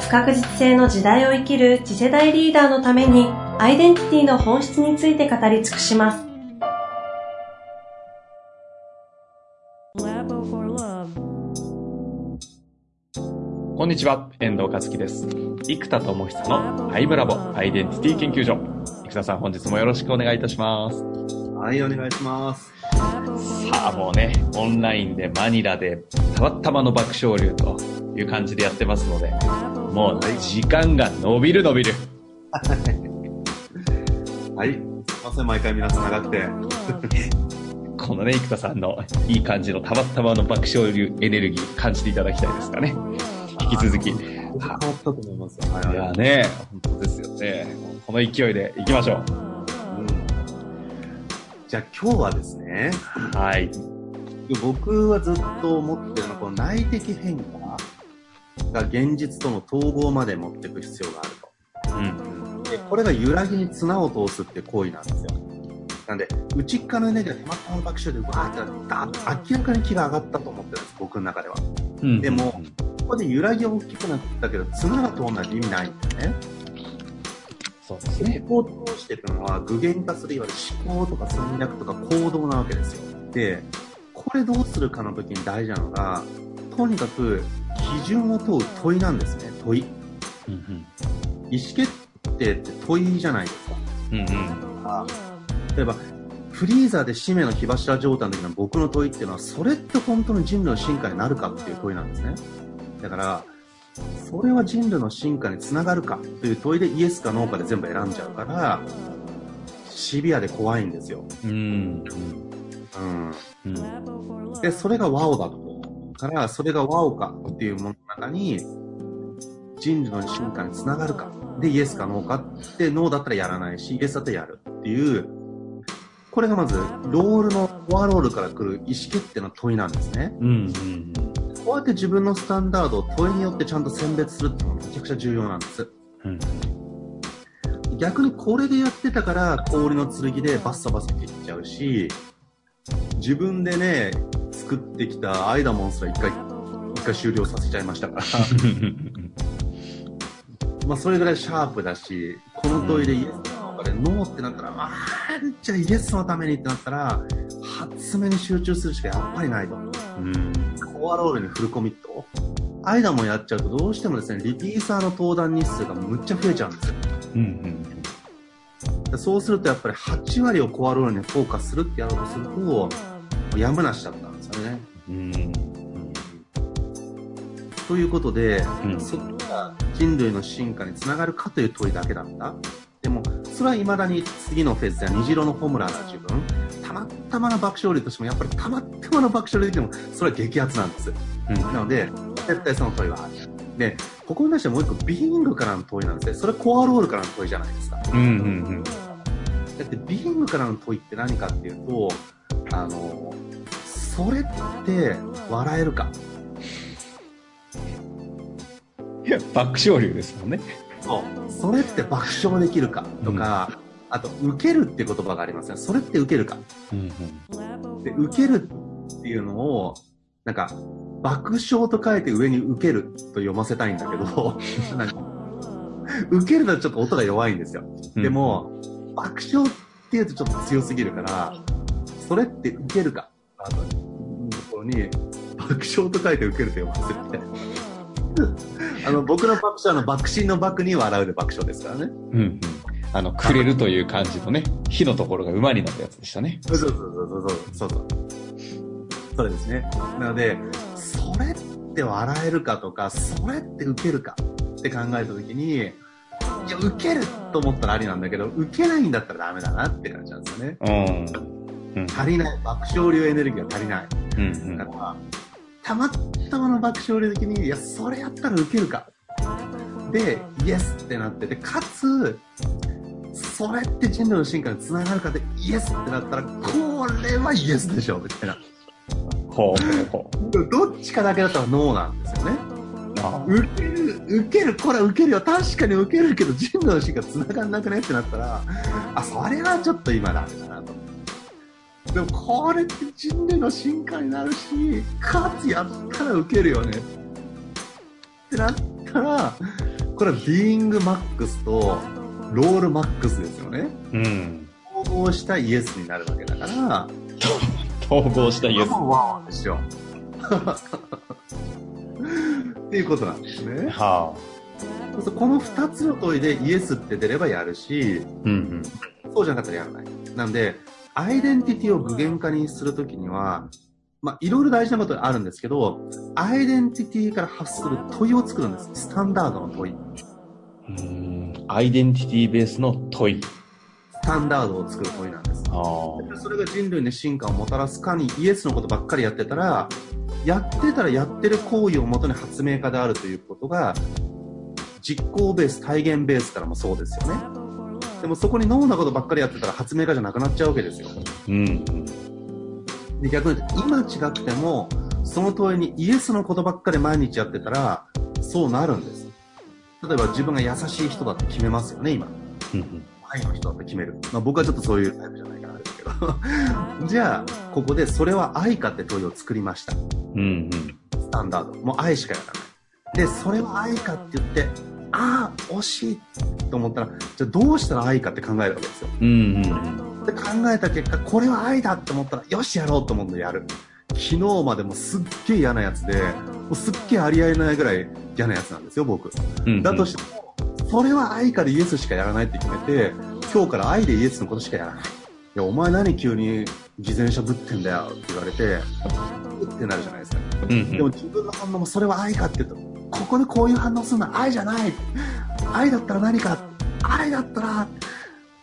不確実性の時代を生きる次世代リーダーのためにアイデンティティの本質について語り尽くします。こんにちは、遠藤和樹です。生田智久のアイブラボアイデンティティ研究所。生田さん、本日もよろしくお願いいたします。はい、お願いします。さあ、もうね、オンラインでマニラで、たまたまの爆笑流という感じでやってますので、もう、時間が伸びる伸びる。はい。すいません、毎回皆さん長くて。このね、生田さんのいい感じのたまたまの爆笑流エネルギー感じていただきたいですかね。引き続き。変わったと思いますよ。いやね、本当ですよね。この勢いでいきましょう。うん、じゃあ今日はですね。はい。僕はずっと思ってるのは、この内的変化が現実との統合まで持っていく必要があると。うん。で、これが揺らぎに綱を通すって行為なんですよ。なんで、内側のエネルギーがたまたま爆笑でわーってなって明らかに気が上がったと思ってるんです、僕の中では。うん、でも、ここで揺らぎが大きくなったけど、綱が通らないと意味ないんですね。そうですね。を通していくのは具現化するいわゆる思考とか戦略とか行動なわけですよ。で、これどうするかの時に大事なのが、とにかく基準を問う問いなんですね、問い。うんうん、意思決定って問いじゃないですか。うんうん、例えば、フリーザーで使命の火柱状態の時の僕の問いっていうのは、それって本当に人類の進化になるかっていう問いなんですね。だから、それは人類の進化につながるかという問いでイエスかノーかで全部選んじゃうから、シビアで怖いんですよ。うん。うん。うん、で、それがワオだと。から、それがワオかっていうものの中に、人類の進化につながるか。で、イエスかノーかって、ノーだったらやらないし、イエスだったらやるっていう、これがまず、ロールの、フォアロールから来る意思決定の問いなんですね。うん、うん、こうやって自分のスタンダードを問いによってちゃんと選別するってのがめちゃくちゃ重要なんです。うん、逆にこれでやってたから氷の剣でバッサバサ切っちゃうし、自分でね、作ってきたアイダモンすら一回、一回終了させちゃいましたから。まあそれぐらいシャープだし、この問いでイエスの中でノーってなったら、まあ、じゃあイエスのためにってなったら、発明に集中するしかやっぱりないと。うん。コアロールにフルコミット？アイダモンやっちゃうとどうしてもですね、リピーサーの登壇日数がむっちゃ増えちゃうんですよ。うんうん。そうするとやっぱり8割をコアロールにフォーカスするってやろうとすると、やむなしだった。ですよね。うん、ということで、うん、そこが人類の進化につながるかという問いだけだった。でも、それは未だに次のフェーズでは虹色のフォームラーな自分、たまたまの爆笑率としても、やっぱりたまたまの爆笑率でも、それは激アツなんです。うん、なので、絶対その問いはある。で、ここに対してもう一個、ビーイングからの問いなんですね。それコアロールからの問いじゃないですか。うんうんうん、だって、ビーイングからの問いって何かっていうと、あの、それって笑えるか？いや爆笑流ですもんね。そう。それって爆笑できるか？とか、うん、あと受けるって言葉がありますねそれって受けるか、うんうん、で受けるっていうのをなんか爆笑と書いて上に受けると読ませたいんだけどなんか受けるのはちょっと音が弱いんですよ、うん、でも爆笑っていうとちょっと強すぎるからそれって受けるか？あとろに、爆笑と書いて受けると読ませるみたいな。あの、僕の爆笑の爆心の爆に笑うで爆笑ですからね。うんうん。あの、くれるという感じのね、火のところが馬になったやつでしたね。そうそうそうそうそうそう。それですね。なので、それって笑えるかとか、それって受けるかって考えたときに、いや、受けると思ったらありなんだけど、受けないんだったらダメだなって感じなんですよね。うん。足りない。爆笑流エネルギーが足りない。うんうん、だからたまたまの爆笑流的にいやそれやったらウケるかで、イエスってなってて、かつ、それって人類の進化につながるかで、イエスってなったら、これはイエスでしょ、みたいな。ほうほうどっちかだけだったらノーなんですよね。受ける、受ける、これは受けるよ。確かに受けるけど、人類の進化つながんなくね？ってなったら、あ、それはちょっと今ダメだなと。でも、これって人類の進化になるし、かつやったら受けるよね。ってなったら、これはビーイングマックスとロールマックスですよね。うん。統合したイエスになるわけだから、統合したイエス。ワンですよ。っていうことなんですね。はそうこの2つの問いでイエスって出ればやるし、あ。うんそうじゃなかったらやらない。なんで、アイデンティティを具現化にするときには、まあ、いろいろ大事なことがあるんですけど、アイデンティティから発する問いを作るんです。スタンダードの問い。うん。うん。アイデンティティベースの問い。スタンダードを作る問いなんです。それが人類に進化をもたらすかにイエスのことばっかりやってたら、やってたらやってる行為をもとに発明家であるということが、実行ベース、体現ベースからもそうですよね。でもそこにノーなことばっかりやってたら発明家じゃなくなっちゃうわけですよ。うん。で逆に言うと今違くても、その問いにイエスのことばっかり毎日やってたら、そうなるんです。例えば自分が優しい人だって決めますよね、今。うん。愛の人だって決める。まあ僕はちょっとそういうタイプじゃないからですけど。じゃあ、ここでそれは愛かって問いを作りました。うん。スタンダード。もう愛しかやらない。で、それは愛かって言って、ああ、惜しいと思ったら、じゃあどうしたら愛かって考えるわけですよ。うん。うん。で、考えた結果、これは愛だって思ったら、よし、やろうと思うんでやる。昨日までもすっげえ嫌なやつで、もうすっげえありあえないぐらい嫌なやつなんですよ、僕。うん。だとしても、それは愛からイエスしかやらないって決めて、今日から愛でイエスのことしかやらない。いや、お前何急に偽善者ぶってんだよって言われて、うってなるじゃないですか。うん。でも自分の反応もそれは愛かって言うと、ここでこういう反応するのは愛じゃない。愛だったら何か。愛だったら、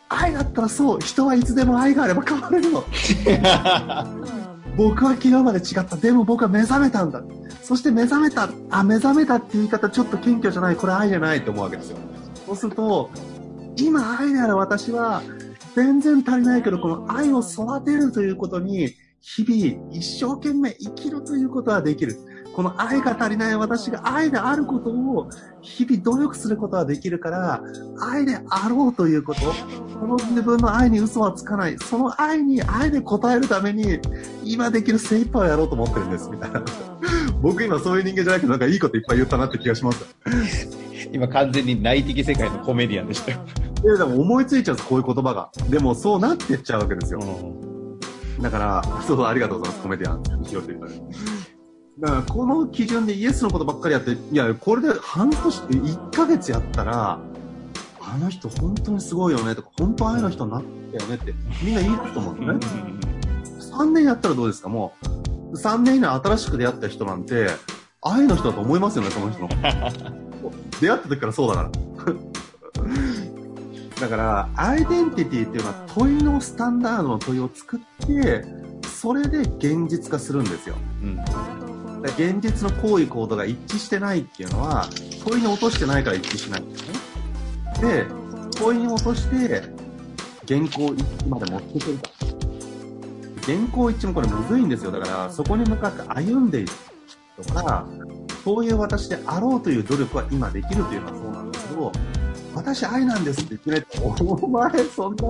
愛だったらそう、人はいつでも愛があれば変われるの。僕は昨日まで違った。でも僕は目覚めたんだ。そして目覚めた。あ、目覚めたって言い方ちょっと謙虚じゃない。これ愛じゃないって思うわけですよ。そうすると、今愛である私は、全然足りないけど、この愛を育てるということに、日々一生懸命生きるということはできる。この愛が足りない私が愛であることを日々努力することはできるから、愛であろうということ、この自分の愛に嘘はつかない。その愛に愛で応えるために、今できる精一杯をやろうと思ってるんです、みたいな。僕今そういう人間じゃないけど、なんかいいこといっぱい言ったなって気がします。今完全に内的世界のコメディアンでしたよ。でも思いついちゃうんです、こういう言葉が。でもそうなってっちゃうわけですよ。だから、そう、ありがとうございます、コメディアン。ていただいて。だから、この基準でイエスのことばっかりやって、いや、これで半年って、1ヶ月やったら、あの人本当にすごいよねとか、本当愛の人になったよねって、みんな言い出すと思うんですね。3年やったらどうですか？もう、3年以内新しく出会った人なんて、愛の人だと思いますよね、その人の。出会った時からそうだから。だから、アイデンティティっていうのは問いのスタンダードの問いを作って、それで現実化するんですよ。うん。だ現実の行為行動が一致してないっていうのは、問いに落としてないから一致しないんですね。で、問いに落として、原稿一致まで持ってくるか。原稿一致もこれむずいんですよ。だから、そこに向かって歩んでいるとか、そういう私であろうという努力は今できるというのはそうなんですけど、私愛なんですって言ってないと、お前そんな、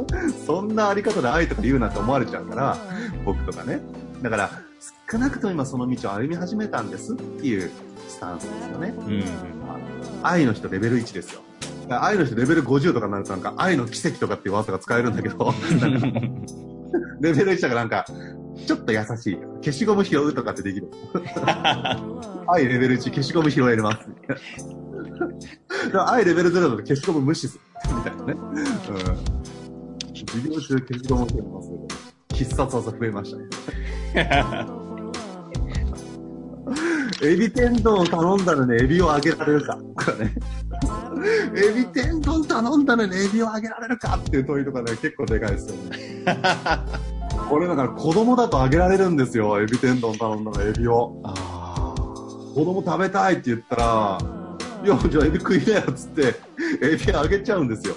そんなあり方で愛とか言うなって思われちゃうから、僕とかね。だから、少なくとも今その道を歩み始めたんですっていうスタンスですよね。うん。愛の人レベル1ですよ。愛の人レベル50とかになるとなんか愛の奇跡とかっていう技が使えるんだけど、レベル1だからなんか、ちょっと優しい。消しゴム拾うとかってできる。愛レベル1、消しゴム拾えます。愛レベル0だと消しゴム無視する。みたいなね。うん。授業中消しゴム拾います必殺技増えましたね。エビ天丼頼んだのにエビをあげられるか。とかね。エビ天丼頼んだのにエビをあげられるかっていう問いとかね、結構でかいですよね。これだから子供だとあげられるんですよ。エビ天丼頼んだのエビを。あ子供食べたいって言ったら、いや、じゃあエビ食いなよっつって、エビあげちゃうんですよ。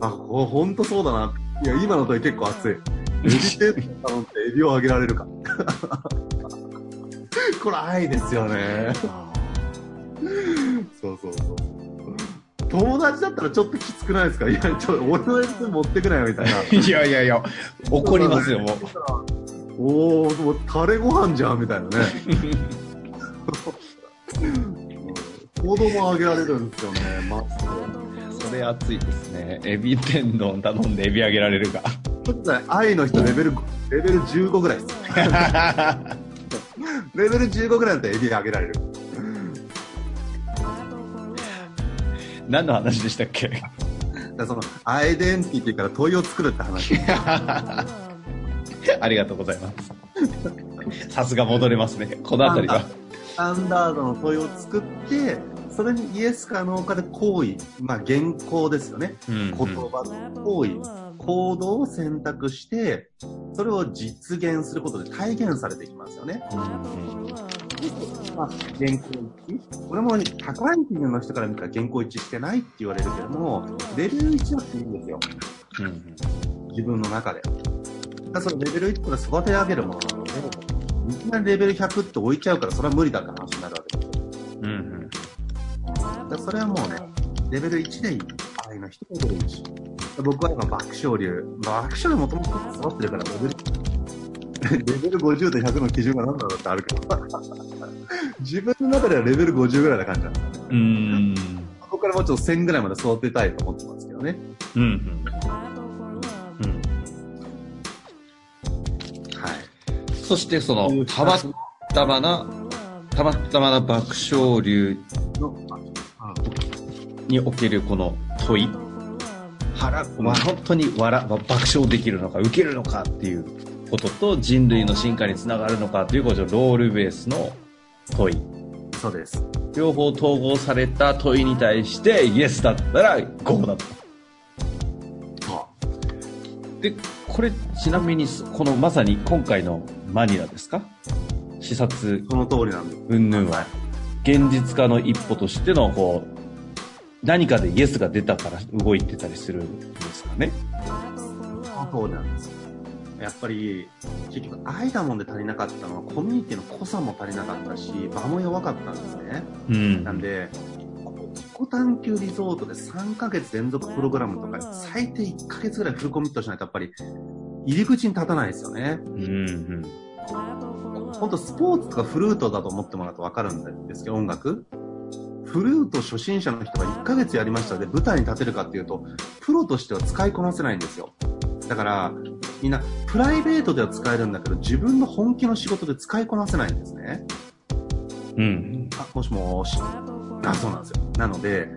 あ、これほんとそうだな。いや、今の問い結構熱い。エビって頼んでエビをあげられるか。これ愛ですよね。そうそうそう。友達だったらちょっときつくないですか？いや、ちょ、俺のやつ持ってくなよ、みたいな。いやいやいや、怒りますよ、もう。おー、もう、タレご飯じゃん、みたいなね。子供あげられるんですよね、マジで。それ熱いですね。エビ天丼頼んでエビあげられるか。ちょっとね、愛の人レベル、レベル15ぐらいです。レベル15ぐらいだったらエビあげられる。何の話でしたっけ？その、アイデンティティから問いを作るって話。ありがとうございます。さすが戻れますね。この辺りは。スタンダードの問いを作って、それにイエスかノーかで行為、まあ原稿ですよね。うんうん、言葉と行為、行動を選択して、それを実現することで体現されていきますよね。まあ、原稿一致これも高い基準の人から見たら原稿一致してないって言われるけども、レベル1はっていいんですよ。うんうん、自分の中で。だそのレベル1から育て上げるものなので、いきなりレベル100って置いちゃうから、それは無理だって話になるわけですよ。うんうん。だそれはもうね、レベル1でいい。愛の人レベル1。僕は今、爆笑流。爆笑流もともと育ってるから、レベル、レベル50と100の基準が何だろうってあるけど、自分の中ではレベル50ぐらいな感じなんで。うん。ここからもうちょっと1000ぐらいまで育てたいと思ってますけどね。うん、うん。そしてその、たまたまな、たまたまな爆笑流におけるこの問い。腹、まあ、本当に笑、爆笑できるのか、受けるのかっていうことと、人類の進化につながるのかという、このロールベースの問い。そうです。両方統合された問いに対して、イエスだったら5だと。で、これ、ちなみに、このまさに今回のマニラですか？視察。その通りなんです。うんぬんは。現実化の一歩としての、こう、何かでイエスが出たから動いてたりするんですかね。そうなんです。やっぱり、結局愛だもんで足りなかったのは、コミュニティの濃さも足りなかったし、場も弱かったんですね。うん。なんで、自己探求リゾートで3ヶ月連続プログラムとか、最低1ヶ月ぐらいフルコミットしないと、やっぱり、入り口に立たないですよね。うん、うん本当スポーツとかフルートだと思ってもらうと分かるんですけど、音楽。フルート初心者の人が1ヶ月やりましたで舞台に立てるかっていうと、プロとしては使いこなせないんですよ。だから、みんな、プライベートでは使えるんだけど、自分の本気の仕事で使いこなせないんですね。うん。あ、もしもし。あ、そうなんですよ。なので、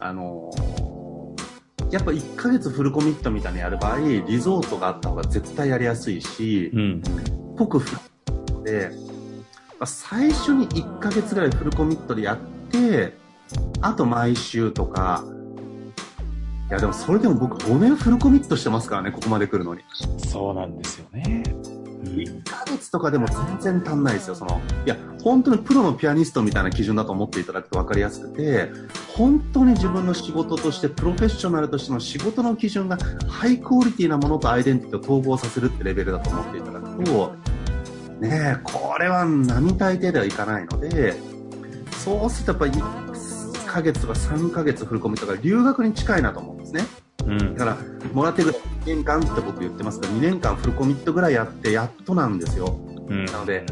あのー、やっぱ1ヶ月フルコミットみたいにやる場合、リゾートがあった方が絶対やりやすいし、うん、僕で、まあ、最初に1ヶ月ぐらいフルコミットでやって、あと毎週とか、いやでもそれでも僕5年フルコミットしてますからね、ここまで来るのに。そうなんですよね。1ヶ月とかでも全然足んないですよ、その。いや、本当にプロのピアニストみたいな基準だと思っていただくと分かりやすくて、本当に自分の仕事として、プロフェッショナルとしての仕事の基準がハイクオリティなものとアイデンティティを統合させるってレベルだと思っていただくと、ねこれは並大抵ではいかないので、そうするとやっぱり1ヶ月とか3ヶ月振り込みとか留学に近いなと思うんですね。うん、だから、もらってくる2年間って僕言ってますけど、2年間フルコミットぐらいやってやっとなんですよ。うん、なので、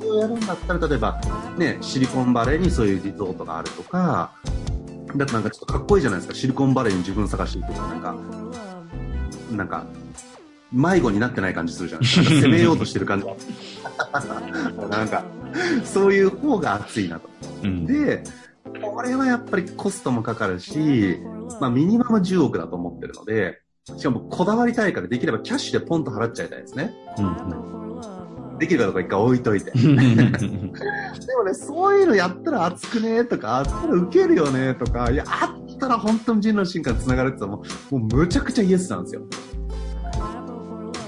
それをやるんだったら、例えば、ね、シリコンバレーにそういうリゾートがあるとか、だってなんかちょっとかっこいいじゃないですか、シリコンバレーに自分探していくとなんか、なんか、迷子になってない感じするじゃないですか。攻めようとしてる感じ。なんか、そういう方が熱いなと。うん、で、これはやっぱりコストもかかるし、まあミニマム10億だと思ってるので、しかもこだわりたいからできればキャッシュでポンと払っちゃいたいですね。うん、できるかどうか一回置いといて。でもね、そういうのやったら熱くねとか、あったらウケるよねとか、いや、あったら本当に人の進化につながるって言ったらもう、もうむちゃくちゃイエスなんですよ。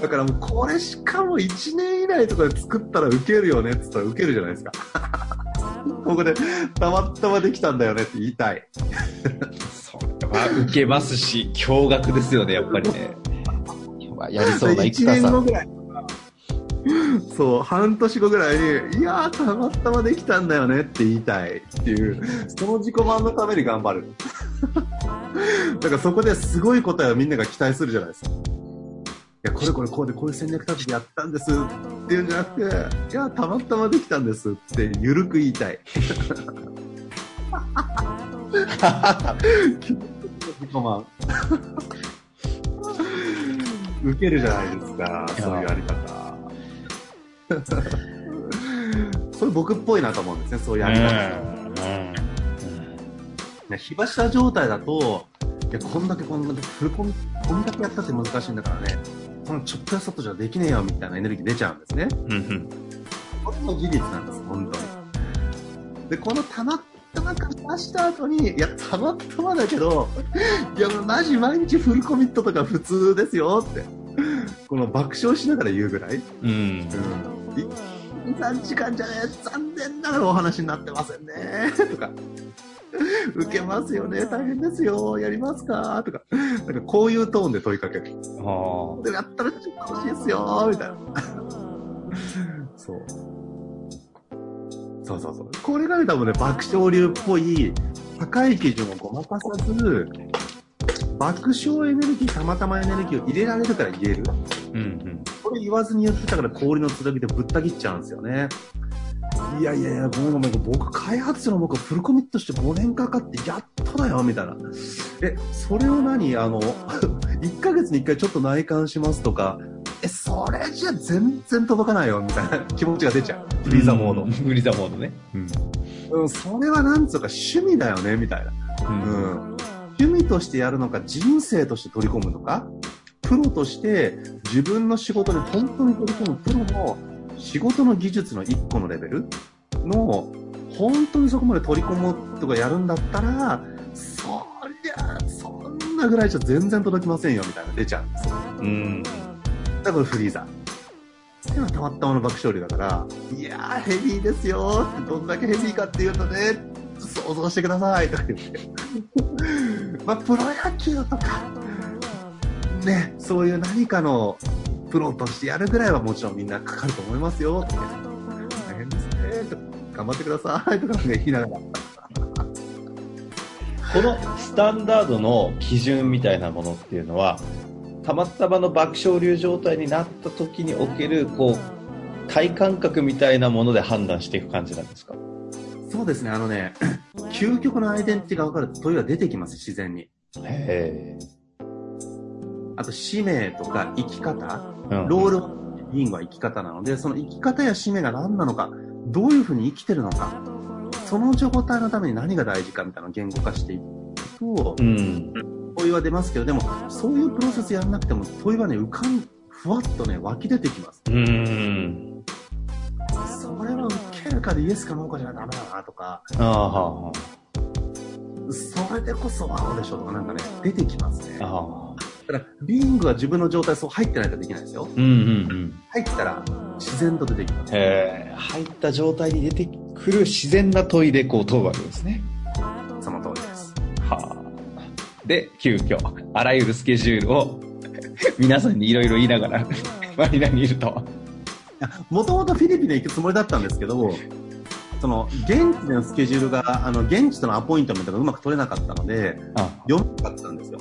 だからもうこれしかも1年以内とかで作ったらウケるよねって言ったらウケるじゃないですか。ここで、たまたまできたんだよねって言いたい。それは受けますし、驚愕ですよね、やっぱりね。やりそうな生田さん。ぐらい。そう、半年後ぐらいに、いやー、たまたまできたんだよねって言いたいっていう、その自己満のために頑張る。だからそこですごい答えをみんなが期待するじゃないですか。いや、これこれこうでこういう戦略立ててやったんですっていうんじゃなくて、いや、たまたまできたんですってゆるく言いたい。受けるじゃないですか、そういうやり方。それ僕っぽいなと思うんですね、そういうやり方。うん、火柱状態だと、いや、こんだけこんだけ、フルコン、こんだけやったって難しいんだからね、このちょっとやそっとじゃできねえよみたいなエネルギー出ちゃうんですね。うんうん、これも事実なんです、本当に。で、このたまったまか出した後に、いや、たまったまだけど、いや、マジ毎日フルコミットとか普通ですよって。この爆笑しながら言うぐらい。うん。うん3時間じゃね残念ながらお話になってませんね。とか。受けますよね、大変ですよ、やりますか？とか、なんかこういうトーンで問いかける。はあ。で、やったらちょっと楽しいですよ、みたいな。そう。そうそうそう。これがね、多分ね、爆笑流っぽい、高い基準をごまかさず、爆笑エネルギー、たまたまエネルギーを入れられるから言える。うんうん。これ言わずに言ってたから氷の剣でぶった切っちゃうんですよね。いやいやいや、ごめんごめん、僕、開発者の僕、フルコミットして5年かかって、やっとだよ、みたいな。え、それを何あの、1ヶ月に1回ちょっと内観しますとか、え、それじゃ全然届かないよ、みたいな 気持ちが出ちゃう。フリーザモード。フリーザモードね。うん。うん、それはなんつうか趣味だよね、みたいな。うん、うん趣味としてやるのか人生として取り込むのかプロとして自分の仕事に本当に取り込むプロの仕事の技術の1個のレベルの本当にそこまで取り込むとかやるんだったらそりゃそんなぐらいじゃ全然届きませんよみたいな出ちゃうんですよ。うんだからフリーザ。でもたまったまの爆笑流だから、いやーヘビーですよどんだけヘビーかっていうとね、想像してくださいとか言って。まあ、プロ野球とか、ね、そういう何かのプロとしてやるぐらいはもちろんみんなかかると思いますよって。大変ですね。頑張ってくださいとかね、言いながら。このスタンダードの基準みたいなものっていうのは、たまたまの爆笑流状態になった時における、こう、体感覚みたいなもので判断していく感じなんですか？そうですね、あのね、究極のアイデンティティが分かると問いは出てきます、自然に。へあと、使命とか生き方、うん、ロールビングは生き方なので、その生き方や使命が何なのか、どういうふうに生きてるのか、その状態のために何が大事かみたいなのを言語化していくと、うん、問いは出ますけど、でも、そういうプロセスやらなくても問いはね、浮かん、ふわっとね、湧き出てきます。うんそれは受けるかでイエスかノーかじゃダメだなとか、あ、それでこそ青でしょとかなんかね、出てきますね。あだから、ビーングは自分の状態そう入ってないとできないですよ。うんうんうん。入ったら自然と出てきます。へ入った状態に出てくる自然な問いでこう問うわけですね。その通りです。はあ。で、急遽、あらゆるスケジュールを 皆さんにいろいろ言いながら、マリナにいると。もともとフィリピンに行くつもりだったんですけど、その、現地でのスケジュールが、あの、現地とのアポイントメントがうまく取れなかったので、読めなかったんですよ。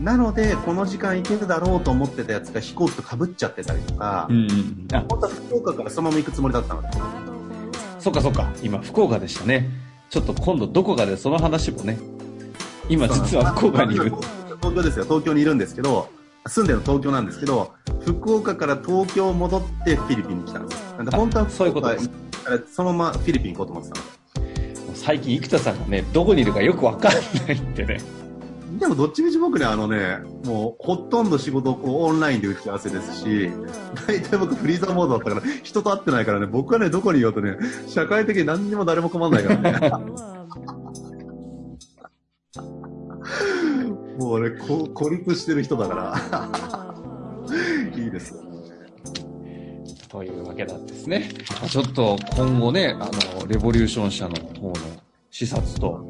なので、この時間行けるだろうと思ってたやつが飛行機とかぶっちゃってたりとか、うん、本当は福岡からそのまま行くつもりだったので。そっかそっか、今福岡でしたね。ちょっと今度どこかでその話もね、今実は福岡にいる。東京ですよ、東京にいるんですけど、住んでる東京なんですけど、福岡から東京戻ってフィリピンに来たんです。なんで本当はそういうことそのままフィリピン行こうと思ってたので。最近生田さんがね、どこにいるかよくわかんないってね。でもどっちみち僕ね、あのね、もうほとんど仕事こうオンラインで打ち合わせですし、大体僕フリーザーモードだったから人と会ってないからね、僕はね、どこにいようとね、社会的に何にも誰も困んないからね。もうね、こ孤立してる人だから。いいです。というわけなんですね。ちょっと今後ね、あの、レボリューション社の方の視察と、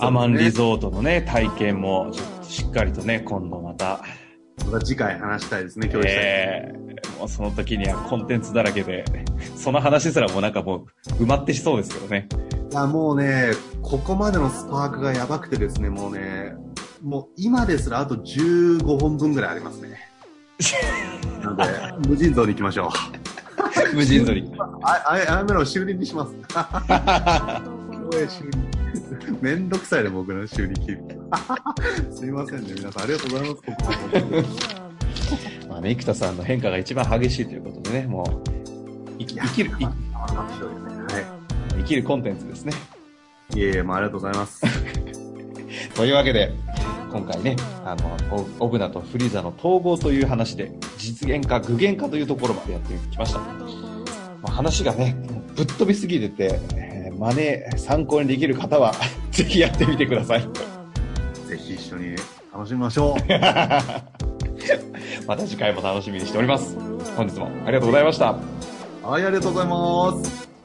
アマンリゾートのね、体験も、しっかりとね、今度また。また次回話したいですね、今日えー、もうその時にはコンテンツだらけで、その話すらもうなんかもう埋まってしそうですけどね。いや、もうね、ここまでのスパークがやばくてですね、もうね、もう今ですらあと15本分ぐらいありますね。なので、無尽蔵に行きましょう。無尽蔵に。あ、あ、あやめろ、修理にします。競泳修理。めんどくさいね、僕の修理機。すいませんね、皆さん。ありがとうございます。まあね、生田さんの変化が一番激しいということでね、もう、生き生きる、い、はい。生きるコンテンツですね。いえいえ、まあ、ありがとうございます。というわけで、今回ね、あの、オブナとフリーザの統合という話で、実現化、具現化というところまでやってきました。まあ、話がね、ぶっ飛びすぎてて、えー、真似、参考にできる方は、ぜひやってみてください。ぜひ一緒に楽しみましょう。また次回も楽しみにしております。本日もありがとうございました。はい、ありがとうございます。